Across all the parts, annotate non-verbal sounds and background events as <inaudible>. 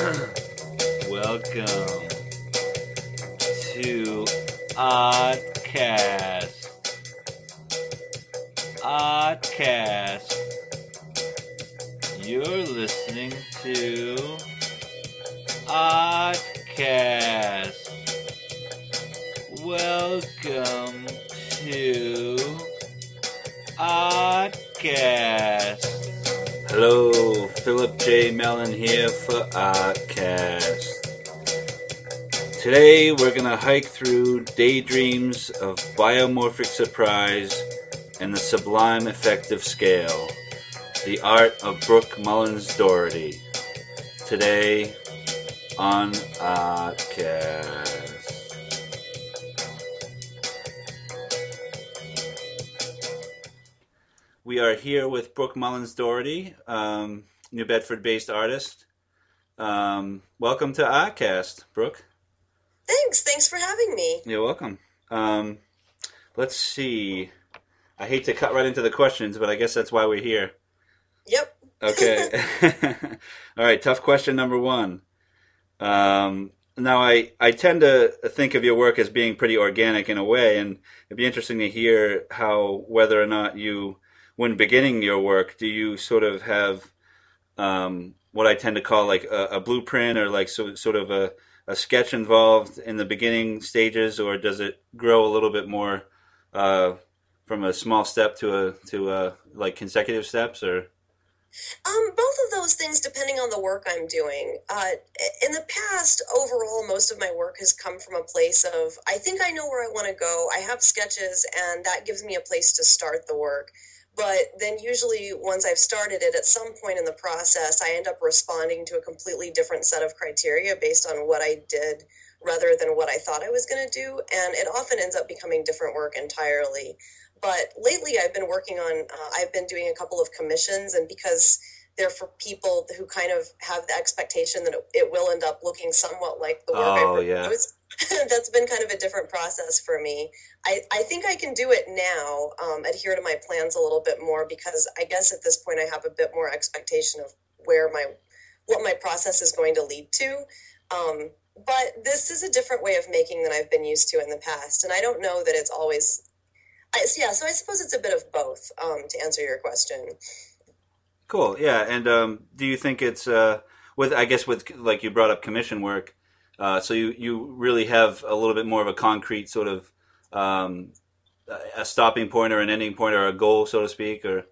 Welcome to Oddcast. Oddcast. You're listening to Oddcast. Philip J. Mellon here for Oddcast. Today we're gonna hike through daydreams of biomorphic surprise and the sublime effective scale, the art of Brooke Mullins Doherty. Today on Oddcast. We are here with Brooke Mullins Doherty, um, New Bedford based artist. Um, welcome to Oddcast, Brooke. Thanks. Thanks for having me. You're welcome. Um, let's see. I hate to cut right into the questions, but I guess that's why we're here. Yep. Okay. <laughs> <laughs> All right. Tough question number one. Um, now, I, I tend to think of your work as being pretty organic in a way, and it'd be interesting to hear how, whether or not you, when beginning your work, do you sort of have um, what I tend to call like a, a blueprint or like so, sort of a, a sketch involved in the beginning stages, or does it grow a little bit more uh, from a small step to a to a like consecutive steps, or Um, both of those things, depending on the work I'm doing. Uh, in the past, overall, most of my work has come from a place of I think I know where I want to go. I have sketches, and that gives me a place to start the work. But then, usually, once I've started it, at some point in the process, I end up responding to a completely different set of criteria based on what I did rather than what I thought I was going to do. And it often ends up becoming different work entirely. But lately, I've been working on, uh, I've been doing a couple of commissions, and because they're for people who kind of have the expectation that it, it will end up looking somewhat like the work Oh, I yeah. <laughs> That's been kind of a different process for me. I, I think I can do it now, um, adhere to my plans a little bit more because I guess at this point I have a bit more expectation of where my what my process is going to lead to. Um, but this is a different way of making than I've been used to in the past, and I don't know that it's always. I, yeah, so I suppose it's a bit of both. Um, to answer your question, Cool. Yeah. And um, do you think it's uh, with I guess with like you brought up commission work, uh, so you you really have a little bit more of a concrete sort of um, a stopping point or an ending point or a goal, so to speak, or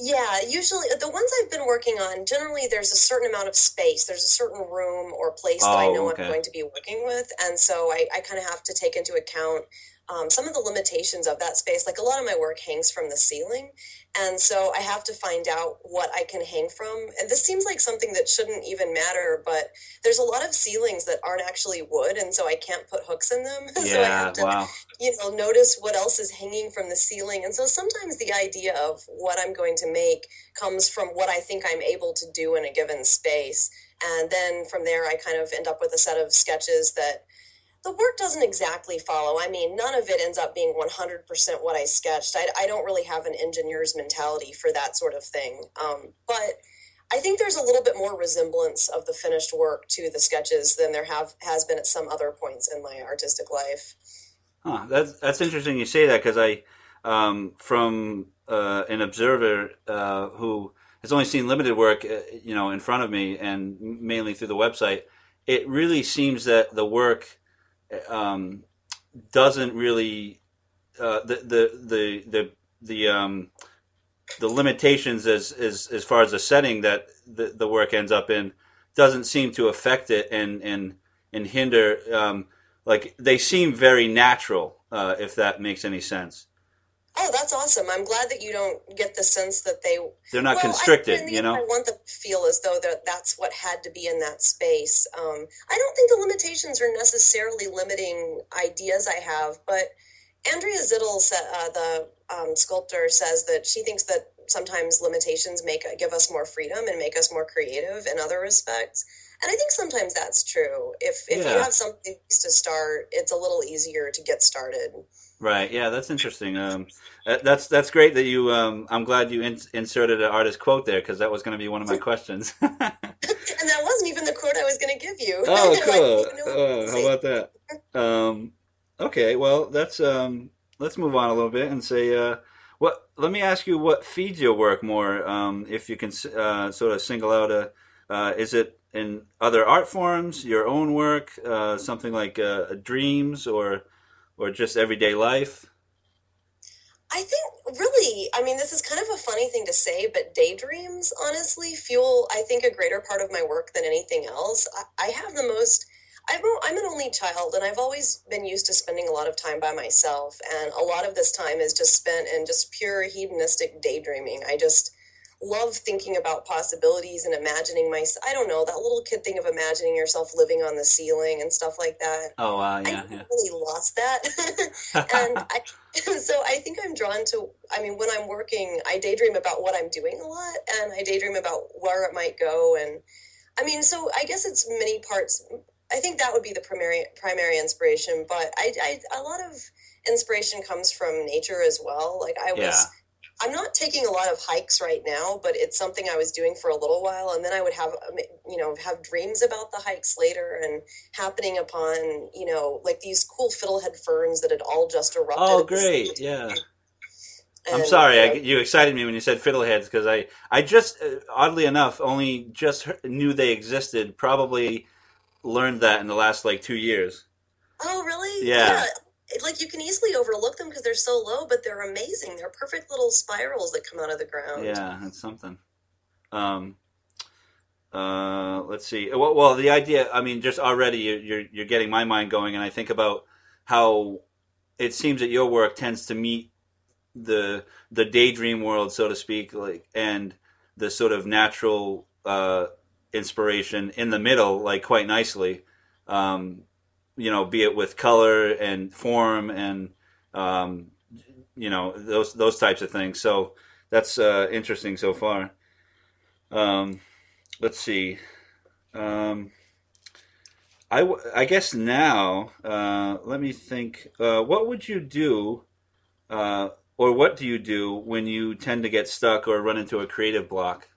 Yeah, usually the ones I've been working on, generally there's a certain amount of space. There's a certain room or place that I Oh, know okay. I'm going to be working with. And so I, I kind of have to take into account um, some of the limitations of that space. Like a lot of my work hangs from the ceiling. And so I have to find out what I can hang from. And this seems like something that shouldn't even matter, but there's a lot of ceilings that aren't actually wood. And so I can't put hooks in them. <laughs> so I have to wow, you know, notice what else is hanging from the ceiling. And so sometimes the idea of what I'm going to make comes from what I think I'm able to do in a given space. And then from there, I kind of end up with a set of sketches that the work doesn't exactly follow. I mean, none of it ends up being 100% what I sketched. I, I don't really have an engineer's mentality for that sort of thing. Um, but I think there's a little bit more resemblance of the finished work to the sketches than there have has been at some other points in my artistic life. huh, that's that's interesting. You say that because I, um, from uh, an observer uh, who has only seen limited work, uh, you know, in front of me and mainly through the website, it really seems that the work um, doesn't really uh, the the the the the um, the limitations as, as as far as the setting that the, the work ends up in doesn't seem to affect it and and and hinder um, like they seem very natural uh, if that makes any sense Oh, that's awesome. I'm glad that you don't get the sense that they they're not well, constricted I, you know I want them to feel as though that that's what had to be in that space. Um, I don't think the limitations are necessarily limiting ideas I have, but Andrea Zittel, uh, the um, sculptor, says that she thinks that sometimes limitations make give us more freedom and make us more creative in other respects. And I think sometimes that's true. If if Yeah. you have something to start, it's a little easier to get started. Right. Yeah, that's interesting. Um, that's that's great that you. Um, I'm glad you in, inserted an artist quote there because that was going to be one of my questions. <laughs> and that wasn't even the quote I was going to give you. Oh, <laughs> cool. didn't know what Oh, how about that? Um, okay, well, that's um, let's move on a little bit and say, uh, what? Let me ask you, what feeds your work more? Um, if you can uh, sort of single out a, uh, is it in other art forms, your own work, uh, something like uh, dreams, or or just everyday life? I think really, I mean, this is kind of a funny thing to say, but daydreams honestly fuel, I think, a greater part of my work than anything else. I, I have the most. I'm, a- I'm an only child, and I've always been used to spending a lot of time by myself, and a lot of this time is just spent in just pure hedonistic daydreaming. I just love thinking about possibilities and imagining my. I don't know that little kid thing of imagining yourself living on the ceiling and stuff like that. Oh, uh, I yeah, never yeah. really lost that. <laughs> and I, <laughs> so I think I'm drawn to, I mean, when I'm working, I daydream about what I'm doing a lot and I daydream about where it might go. And I mean, so I guess it's many parts. I think that would be the primary, primary inspiration, but I, I, a lot of inspiration comes from nature as well. Like I was, Yeah. I'm not taking a lot of hikes right now, but it's something I was doing for a little while, and then I would have, um, you know, have dreams about the hikes later, and happening upon, you know, like these cool fiddlehead ferns that had all just erupted. Oh, at the same great! Yeah. time. I'm sorry, you I, you excited me when you said fiddleheads because I, I just, uh, oddly enough, only just knew they existed. Probably learned that in the last like two years. oh, really? Yeah. It- Like you can easily overlook them because they're so low, but they're amazing. They're perfect little spirals that come out of the ground. Yeah, that's something. Um, uh, let's see. Well, well, the idea. I mean, just already you're, you're you're getting my mind going, and I think about how it seems that your work tends to meet the the daydream world, so to speak, like and the sort of natural uh, inspiration in the middle, like quite nicely. Um, you know, be it with color and form and um, you know those those types of things. So that's uh, interesting so far. Um, let's see. Um, I, w- I guess now, uh, let me think. Uh, what would you do, uh, or what do you do when you tend to get stuck or run into a creative block?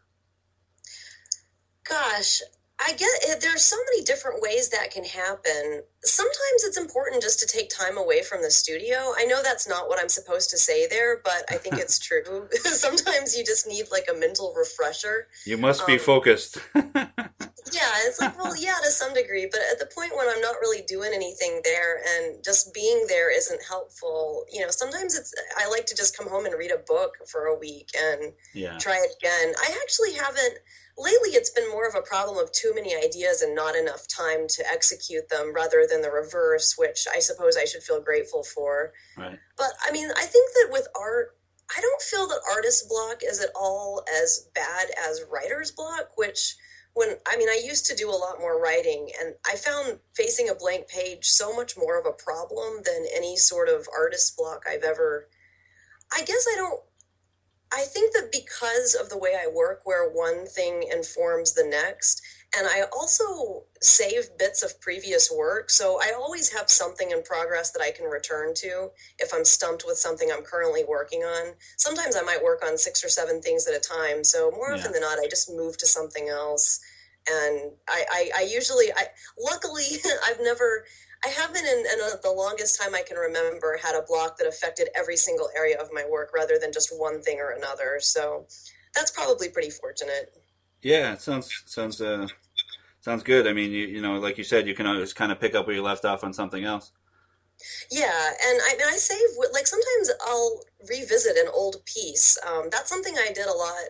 Gosh, I get it. There's so many different ways that can happen. Sometimes it's important just to take time away from the studio. I know that's not what I'm supposed to say there, but I think it's <laughs> true. <laughs> Sometimes you just need like a mental refresher. You must be Um, focused. <laughs> Yeah, it's like, well, yeah, to some degree, but at the point when I'm not really doing anything there and just being there isn't helpful, you know, sometimes it's, I like to just come home and read a book for a week and yeah. try it again. I actually haven't, lately, it's been more of a problem of too many ideas and not enough time to execute them rather than the reverse, which I suppose I should feel grateful for. Right. But I mean, I think that with art, I don't feel that artist block is at all as bad as writer's block, which when I mean, I used to do a lot more writing, and I found facing a blank page so much more of a problem than any sort of artist block I've ever. I guess I don't. I think that because of the way I work, where one thing informs the next, and I also save bits of previous work, so I always have something in progress that I can return to if I'm stumped with something I'm currently working on. Sometimes I might work on six or seven things at a time, so more Yeah. often than not, I just move to something else. And I, I, I usually, I luckily, <laughs> I've never, I haven't in, in a, the longest time I can remember had a block that affected every single area of my work rather than just one thing or another. So that's probably pretty fortunate. Yeah, it sounds sounds uh, sounds good. I mean, you you know, like you said, you can always kind of pick up where you left off on something else. Yeah, and I mean, I save like sometimes I'll revisit an old piece. Um, that's something I did a lot,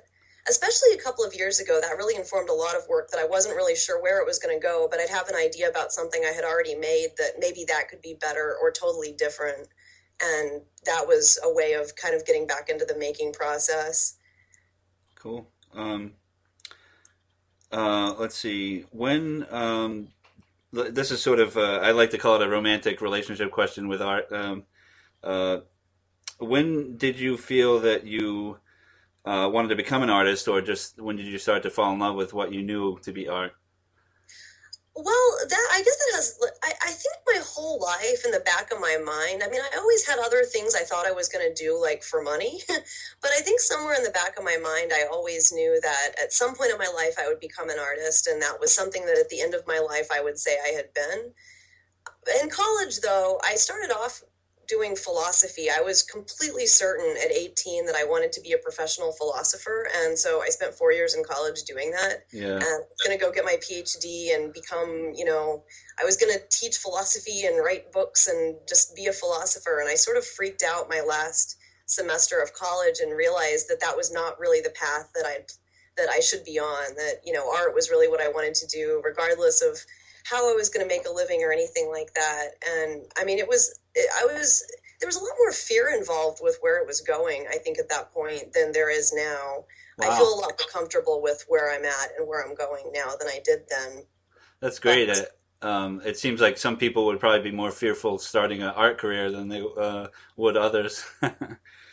especially a couple of years ago. That really informed a lot of work that I wasn't really sure where it was going to go, but I'd have an idea about something I had already made that maybe that could be better or totally different, and that was a way of kind of getting back into the making process. Cool. Um, uh, let's see. When um, this is sort of, uh, I like to call it a romantic relationship question with art. Um, uh, when did you feel that you uh, wanted to become an artist, or just when did you start to fall in love with what you knew to be art? Well, that I guess that has. I, I think my whole life in the back of my mind. I mean, I always had other things I thought I was going to do, like for money. <laughs> but I think somewhere in the back of my mind, I always knew that at some point in my life I would become an artist, and that was something that at the end of my life I would say I had been. In college, though, I started off doing philosophy, I was completely certain at 18 that I wanted to be a professional philosopher. And so I spent four years in college doing that. Yeah. And I was going to go get my PhD and become, you know, I was going to teach philosophy and write books and just be a philosopher. And I sort of freaked out my last semester of college and realized that that was not really the path that I that I should be on. That you know, art was really what I wanted to do, regardless of how I was going to make a living or anything like that. And I mean, it was, it, I was, there was a lot more fear involved with where it was going, I think, at that point than there is now. Wow. I feel a lot more comfortable with where I'm at and where I'm going now than I did then. That's great. But, um, it seems like some people would probably be more fearful starting an art career than they uh, would others. <laughs>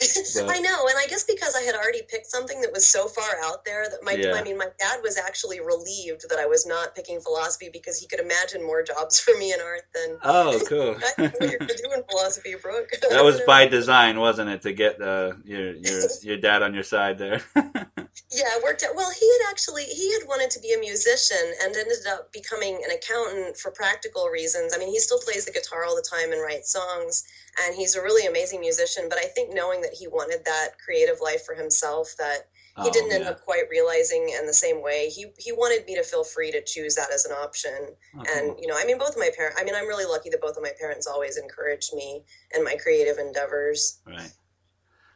I know, and I guess because I had already picked something that was so far out there that my yeah. I mean, my dad was actually relieved that I was not picking philosophy because he could imagine more jobs <laughs> for me in art than oh, cool. <laughs> what you're doing philosophy, Brooke. <laughs> that was by design, wasn't it, to get uh, your your your dad on your side there? yeah, it worked out. Well, he had actually he had wanted to be a musician and ended up becoming an accountant for practical reasons. I mean, he still plays the guitar all the time and writes songs and he's a really amazing musician. But I think knowing that he wanted that creative life for himself, that he oh, didn't end up quite realizing in the same way. He he wanted me to feel free to choose that as an option. Oh, and you know, I mean, both of my parents. I mean, I'm really lucky that both of my parents always encouraged me in my creative endeavors. Right.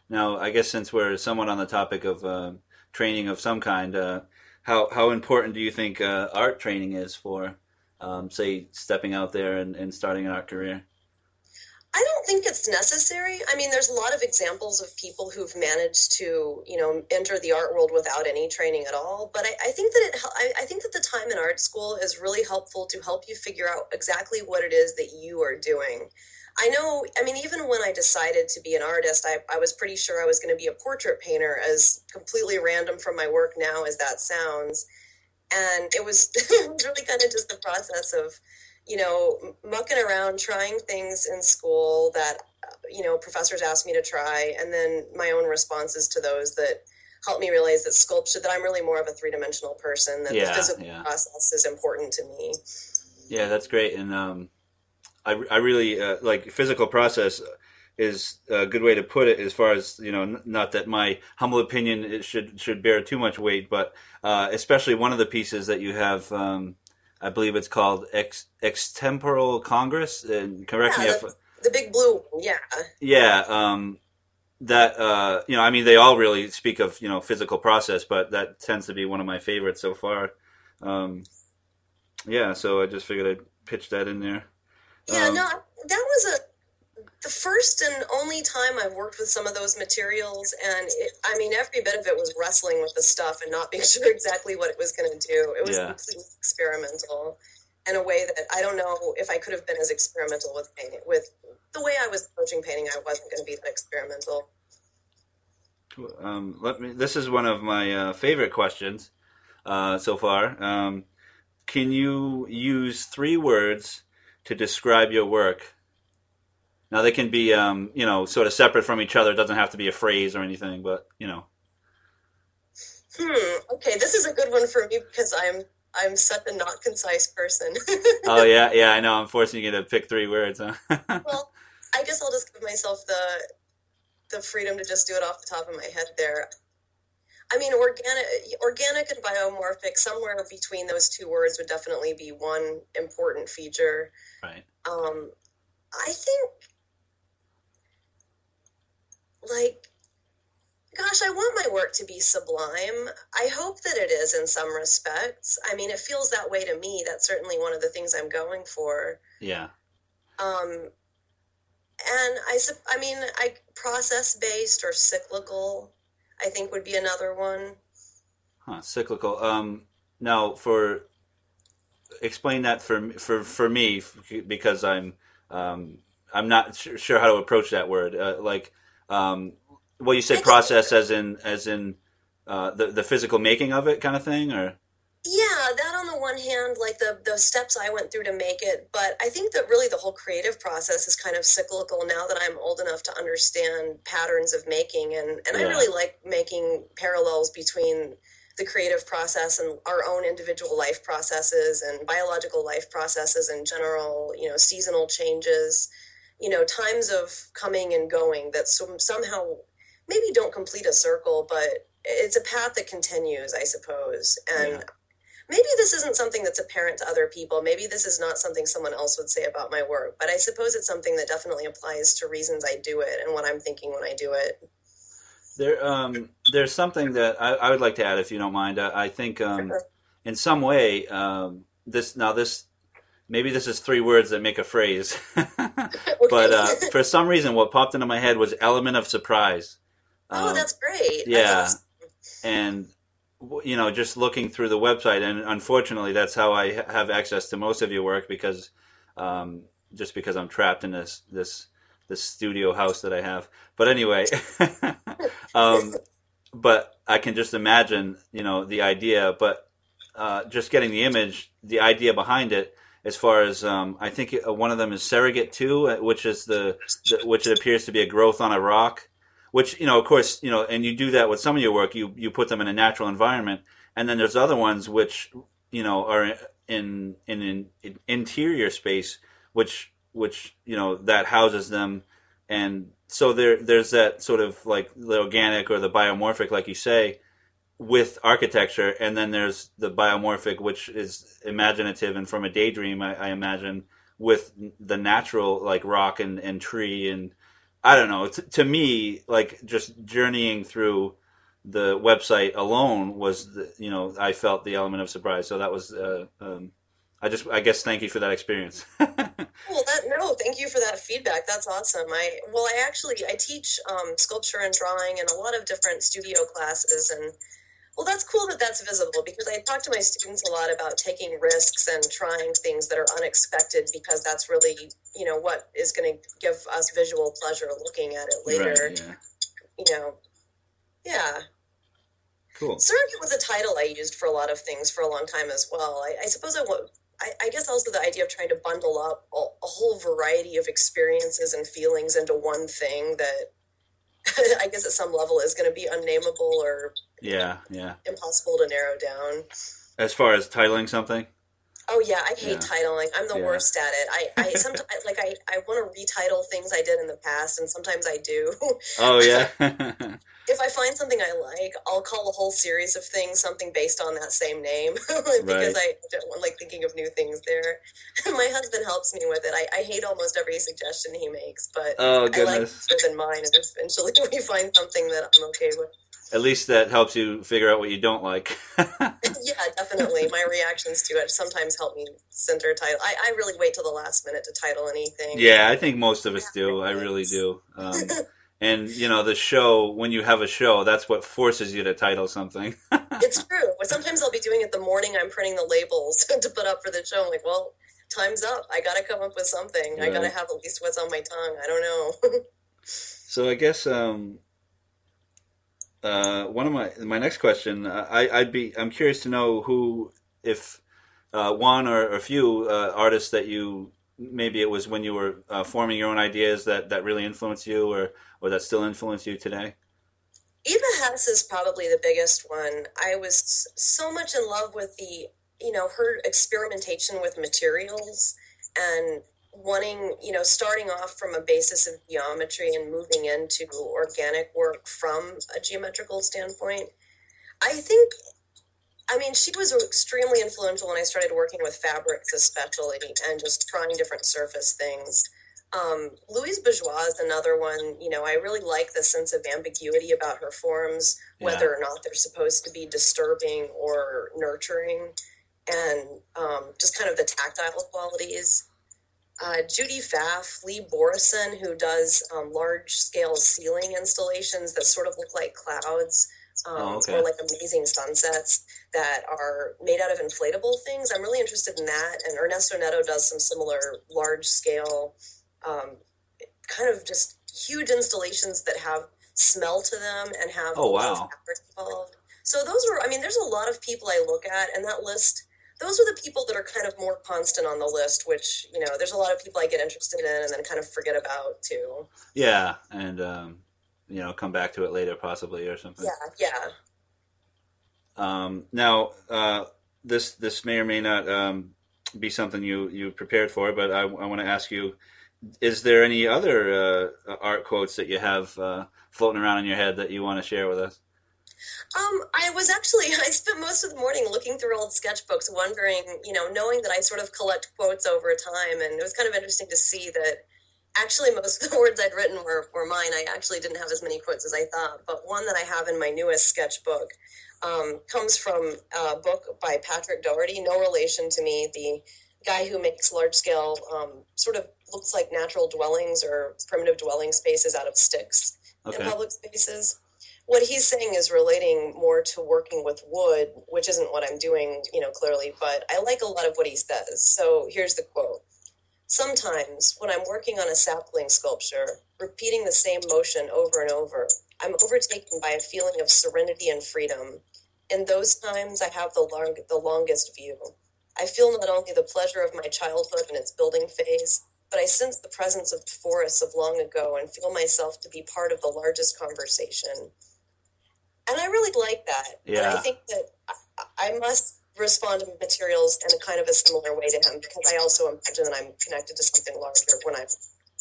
Now, I guess since we're somewhat on the topic of uh, training of some kind, uh, how how important do you think uh, art training is for, um, say, stepping out there and, and starting an art career? I don't think it's necessary. I mean, there's a lot of examples of people who've managed to, you know, enter the art world without any training at all. But I, I think that it, I, I, think that the time in art school is really helpful to help you figure out exactly what it is that you are doing. I know, I mean, even when I decided to be an artist, I, I was pretty sure I was going to be a portrait painter, as completely random from my work now as that sounds. And it was <laughs> really kind of just the process of you know, mucking around, trying things in school that, you know, professors asked me to try, and then my own responses to those that helped me realize that sculpture, that I'm really more of a three dimensional person, that yeah, the physical yeah. process is important to me. Yeah, that's great. And um, I, I really uh, like physical process is a good way to put it as far as you know not that my humble opinion it should should bear too much weight but uh, especially one of the pieces that you have um, I believe it's called Ex Extemporal Congress. And correct yeah, me if the big blue, yeah, yeah. Um, that uh, you know, I mean, they all really speak of you know physical process, but that tends to be one of my favorites so far. Um, yeah, so I just figured I'd pitch that in there. Yeah, um, no, that was a the first and only time I've worked with some of those materials, and it, I mean, every bit of it was wrestling with the stuff and not being <laughs> sure exactly what it was going to do. It was yeah. completely experimental in a way that I don't know if I could have been as experimental with painting. With the way I was approaching painting, I wasn't going to be that experimental. Um, let me. This is one of my uh, favorite questions uh, so far. Um, can you use three words to describe your work now they can be, um, you know, sort of separate from each other. It doesn't have to be a phrase or anything, but you know. Hmm. Okay, this is a good one for me because I'm I'm such a not concise person. <laughs> oh yeah, yeah, I know. I'm forcing you to pick three words. Huh? <laughs> well, I guess I'll just give myself the the freedom to just do it off the top of my head there. I mean, organic, organic and biomorphic. Somewhere between those two words would definitely be one important feature. Right. Um, I think like gosh, I want my work to be sublime. I hope that it is in some respects. I mean, it feels that way to me. That's certainly one of the things I'm going for. Yeah. Um, and I, I mean, I process based or cyclical. I think would be another one. Huh, cyclical. Um, now for explain that for for for me because I'm um I'm not sure how to approach that word. Uh, like um, well, you say process as in as in uh, the the physical making of it, kind of thing, or? Yeah, that on the one hand, like the the steps I went through to make it, but I think that really the whole creative process is kind of cyclical now that I'm old enough to understand patterns of making and and I really like making parallels between the creative process and our own individual life processes and biological life processes in general, you know, seasonal changes, you know, times of coming and going that some, somehow maybe don't complete a circle, but it's a path that continues, I suppose. And Yeah. maybe this isn't something that's apparent to other people. Maybe this is not something someone else would say about my work, but I suppose it's something that definitely applies to reasons I do it and what I'm thinking when I do it. There, um, there's something that I, I would like to add, if you don't mind. I, I think, um, in some way, um, this now this maybe this is three words that make a phrase, <laughs> <laughs> but uh, for some reason, what popped into my head was element of surprise. oh, Um, that's great. Yeah. and you know just looking through the website and unfortunately that's how i have access to most of your work because um, just because i'm trapped in this this this studio house that i have but anyway <laughs> um, but i can just imagine you know the idea but uh, just getting the image the idea behind it as far as um, i think uh, one of them is surrogate 2 uh, which is the, the which it appears to be a growth on a rock which you know of course you know and you do that with some of your work. You you put them in a natural environment. And then there's other ones which you know are in in an in interior space which which you know that houses them. And so there there's that sort of like the organic or the biomorphic like you say with architecture and then there's the biomorphic which is imaginative and from a daydream i, I imagine with the natural like rock and, and tree and I don't know. T- to me, like just journeying through the website alone was, the, you know, I felt the element of surprise. So that was, uh, um, I just, I guess, thank you for that experience. <laughs> Well, that no, thank you for that feedback. That's awesome. I well, I actually I teach um, sculpture and drawing and a lot of different studio classes, and well, that's cool that that's visible because I talk to my students a lot about taking risks and trying things that are unexpected because that's really you know what is going to give us visual pleasure looking at it later. Right, yeah. You know, yeah. Cool. Surrogate was a title I used for a lot of things for a long time as well. I, I suppose I want. I, I guess also the idea of trying to bundle up a, a whole variety of experiences and feelings into one thing that <laughs> I guess at some level is going to be unnameable or Yeah, yeah. impossible to narrow down. As far as titling something, Oh yeah, I hate Yeah. titling. I'm the Yeah. worst at it. I, I <laughs> sometimes like I, I want to retitle things I did in the past, and sometimes I do. oh yeah, <laughs> <laughs> if I find something I like, I'll call a whole series of things something based on that same name because Right. I don't want like thinking of new things there. My husband helps me with it. I, I hate almost every suggestion he makes, but oh I like goodness. it better than mine, and eventually we find something that I'm okay with. At least that helps you figure out what you don't like. <laughs> <laughs> yeah, definitely. My reactions to it sometimes help me center title. I, I really wait till the last minute to title anything. yeah, I think most of us do. I really do. Um, <laughs> and you know, the show when you have a show, that's what forces you to title something. It's true. But sometimes I'll be doing it the morning I'm printing the labels to put up for the show. I'm like, well, time's up. I got to come up with something. I got to have at least what's on my tongue. I don't know. So I guess um, uh, one of my my next question, uh, I I'd be I'm curious to know who if uh, one or a few uh, artists that you maybe it was when you were uh, forming your own ideas that that really influenced you or or that still influence you today. Eva Hesse is probably the biggest one. I was so much in love with the, you know, her experimentation with materials and wanting, you know, starting off from a basis of geometry and moving into organic work from a geometrical standpoint. I think, I mean, she was extremely influential when I started working with fabrics, especially, and just trying different surface things. Um, Louise Bourgeois is another one. You know, I really like the sense of ambiguity about her forms, whether or not they're supposed to be disturbing or nurturing, and um, just kind of the tactile qualities. Uh, Judy Pfaff, Lee Boroson, who does um, large scale ceiling installations that sort of look like clouds. Um, Oh, okay. Or like amazing sunsets that are made out of inflatable things. I'm really interested in that. And Ernesto Neto does some similar large scale um, kind of just huge installations that have smell to them and have Oh, a lot of wow. fabric involved. So those were, I mean, there's a lot of people I look at, and that list, those are the people that are kind of more constant on the list, which, you know, there's a lot of people I get interested in and then kind of forget about too. Yeah, and um, you know, come back to it later possibly or something. Yeah, yeah. Um, now, uh, this this may or may not um, be something you you prepared for, but I, I want to ask you: Is there any other uh, art quotes that you have uh, floating around in your head that you want to share with us? Um, I was actually <laughs> I spent most of the morning looking through old sketchbooks, wondering, you know, knowing that I sort of collect quotes over time, and it was kind of interesting to see that actually most of the <laughs> words I'd written were, were mine. I actually didn't have as many quotes as I thought, but one that I have in my newest sketchbook um, comes from a book by Patrick Dougherty, no relation to me, the guy who makes large scale, um, sort of looks like natural dwellings or primitive dwelling spaces out of sticks Okay. in public spaces. What he's saying is relating more to working with wood, which isn't what I'm doing, you know, clearly, but I like a lot of what he says. So here's the quote. Sometimes, when I'm working on a sapling sculpture, repeating the same motion over and over, I'm overtaken by a feeling of serenity and freedom. In those times, I have the, long, the longest view. I feel not only the pleasure of my childhood and its building phase, but I sense the presence of forests of long ago and feel myself to be part of the largest conversation. And I really like that. And Yeah. I think that I, must respond to materials in a kind of a similar way to him because I also imagine that I'm connected to something larger when I'm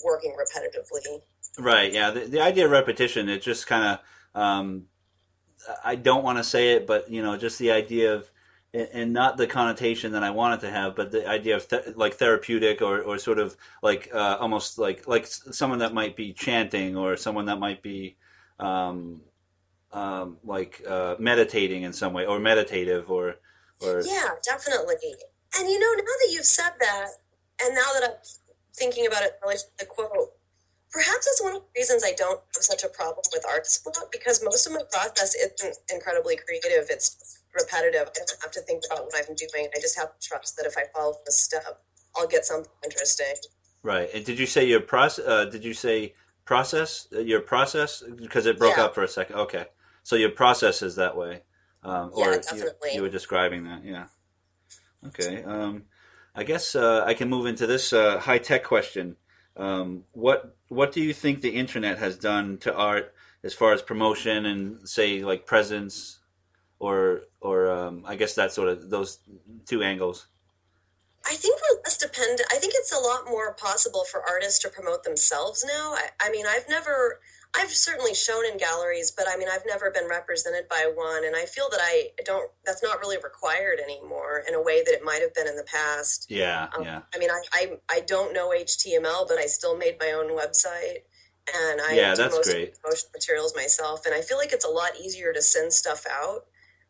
working repetitively. Right. Yeah. The, the idea of repetition, it just kind of, um, I don't want to say it, but you know, just the idea of, and- and not the connotation that I want it to have, but the idea of th- like therapeutic or, or sort of like uh, almost like like someone that might be chanting or someone that might be um, um, like uh, meditating in some way or meditative or or Yeah, definitely. And you know, now that you've said that, and now that I'm thinking about it to the quote, perhaps that's one of the reasons I don't have such a problem with art split because most of my process isn't incredibly creative. It's repetitive. I don't have to think about what I'm doing. I just have to trust that if I follow the step, I'll get something interesting. right. And did you say your process? Uh, did you say process? Uh, Your process because it broke Yeah. up for a second. Okay, so your process is that way, um, Yeah, or you, you were describing that. Yeah. Okay. Um, I guess uh, I can move into this uh, high tech question. Um, what What do you think the internet has done to art as far as promotion and say like presence, or or um, I guess that sort of those two angles. I think we're less dependent. I think it's a lot more possible for artists to promote themselves now. I, I mean, I've never, I've certainly shown in galleries, but I mean, I've never been represented by one, and I feel that I don't. That's not really required anymore in a way that it might have been in the past. Yeah. Um, Yeah. I mean, I, I I don't know HTML, but I still made my own website, and I Yeah, do that's most great. promotion materials myself. And I feel like it's a lot easier to send stuff out,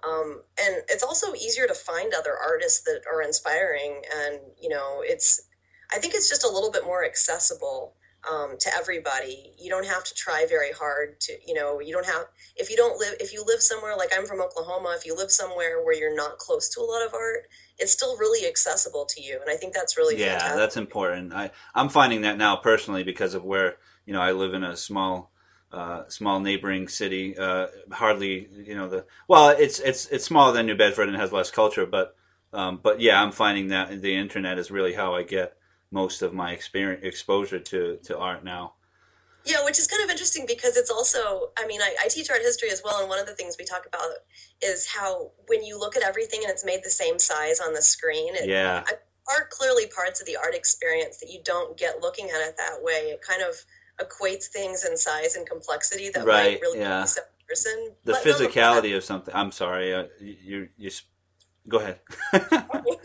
um, and it's also easier to find other artists that are inspiring. And you know, it's I think it's just a little bit more accessible um, to everybody. You don't have to try very hard to, you know, you don't have if you don't live if you live somewhere like I'm from Oklahoma. If you live somewhere where you're not close to a lot of art, it's still really accessible to you, and I think that's really yeah, fantastic. that's important. I I'm finding that now personally because of where you know I live in a small uh, small neighboring city. Uh, hardly you know the well, it's it's it's smaller than New Bedford and has less culture, but um, but yeah, I'm finding that the internet is really how I get most of my experience exposure to to art now. Yeah, which is kind of interesting because it's also, I mean, I, I teach art history as well, and one of the things we talk about is how when you look at everything and it's made the same size on the screen, it, Yeah, are clearly parts of the art experience that you don't get looking at it that way. It kind of equates things in size and complexity that Right, might really yeah. person. the But physicality of something. I'm sorry, uh, you you go ahead. <laughs>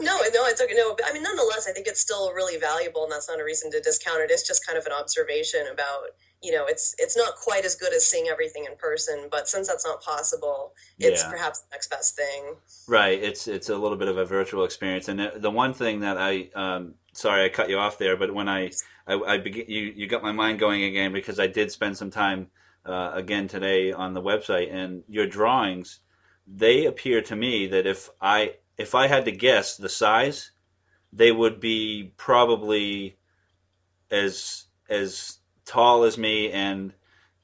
No, no, it's okay. No, but I mean, nonetheless, I think it's still really valuable, and that's not a reason to discount it. It's just kind of an observation about, you know, it's it's not quite as good as seeing everything in person, but since that's not possible, it's Yeah. perhaps the next best thing. Right. It's it's a little bit of a virtual experience, and the, the one thing that I um, sorry I cut you off there, but when I I, I begin, you you got my mind going again because I did spend some time uh, again today on the website, and your drawings they appear to me that if I if I had to guess the size, they would be probably as as tall as me and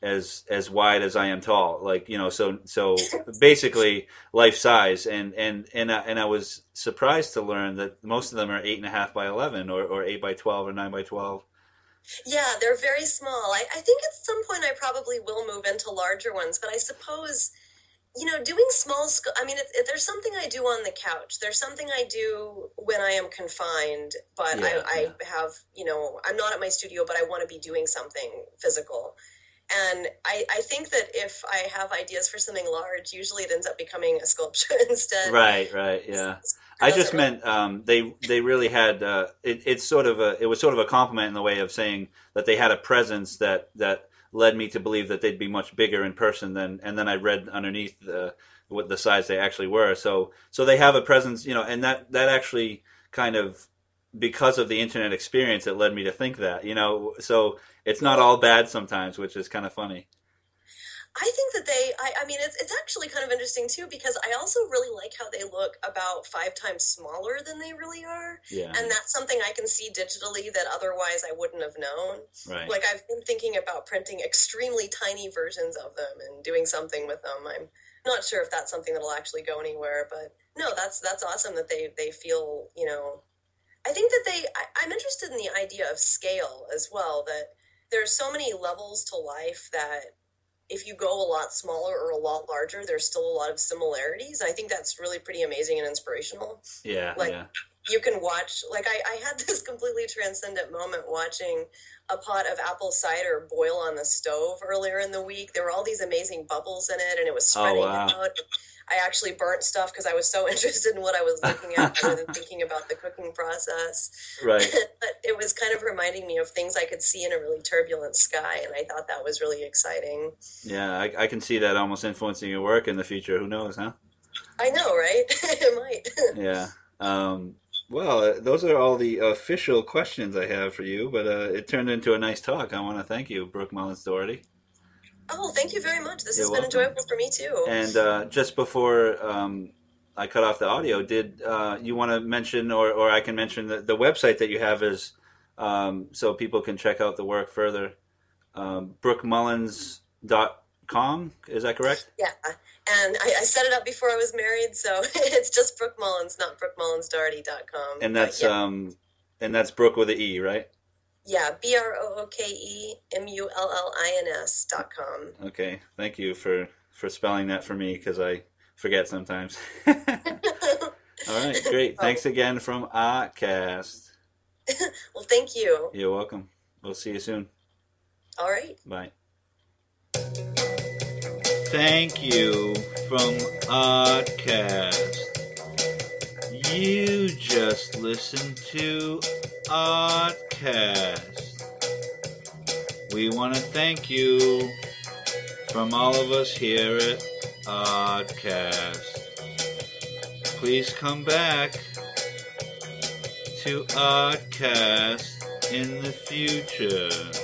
as as wide as I am tall. Like you know, so so <laughs> basically life size. And and and I, and I was surprised to learn that most of them are eight and a half by eleven, or, or eight by twelve, or nine by twelve. Yeah, they're very small. I, I think at some point I probably will move into larger ones, but I suppose you know, doing small school, I mean, it, it, there's something I do on the couch. There's something I do when I am confined, but Yeah, I, yeah. I have, you know, I'm not at my studio, but I want to be doing something physical. And I, I think that if I have ideas for something large, usually it ends up becoming a sculpture <laughs> instead. Right, right, yeah. I just meant um, they they really had uh, it, it's sort of a it was sort of a compliment in the way of saying that they had a presence that that led me to believe that they'd be much bigger in person than and then I read underneath the what the size they actually were. So so they have a presence you know and that that actually kind of because of the internet experience it led me to think that you know? So it's not all bad sometimes which is kind of funny I think that they, I, I mean, it's, it's actually kind of interesting too, because I also really like how they look about five times smaller than they really are. yeah And that's something I can see digitally that otherwise I wouldn't have known. right Like I've been thinking about printing extremely tiny versions of them and doing something with them. I'm not sure if that's something that'll actually go anywhere, but no, that's that's awesome that they they feel you know. I think that they. I, I'm interested in the idea of scale as well. That there's so many levels to life that if you go a lot smaller or a lot larger, there's still a lot of similarities. I think that's really pretty amazing and inspirational yeah like- yeah you can watch like I, I had <laughs> this completely transcendent moment watching a pot of apple cider boil on the stove earlier in the week. There were all these amazing bubbles in it and it was Oh, spreading wow. out. I actually burnt stuff because i was so <laughs> interested in what i was looking at rather than thinking about the cooking process. Right. <laughs> But it was kind of reminding me of things i could see in a really turbulent sky and i thought that was really exciting. Yeah I, I can see that almost influencing your work in the future. Who knows huh? I know right? It might. Yeah. Um, well, uh, those are all the official questions I have for you, but uh, it turned into a nice talk. I want to thank you, Brooke Mullins Doherty. oh thank you very much this You're has been enjoyable for me too And uh, just before um, I cut off the audio, did uh, you want to mention, or, or I can mention, the, the website that you have is um, so people can check out the work further? Um, BrookeMullins.com, is that correct? Yeah, and I, I set it up before I was married, so <laughs> it's just Brooke Mullins, not BrookeMullinsDoherty.com. And that's yeah, um, and that's Brooke with an E, right? yeah, B R O O K E M U L L I N S dot com. Okay, thank you for for spelling that for me because I forget sometimes. <laughs> All right, <laughs> great. Thanks again from Artcast. well, thank you. You're welcome. We'll see you soon. All right. Bye. Thank you from Artcast. You just listened to Artcast. We want to thank you from all of us here at Artcast. Please come back to Artcast in the future.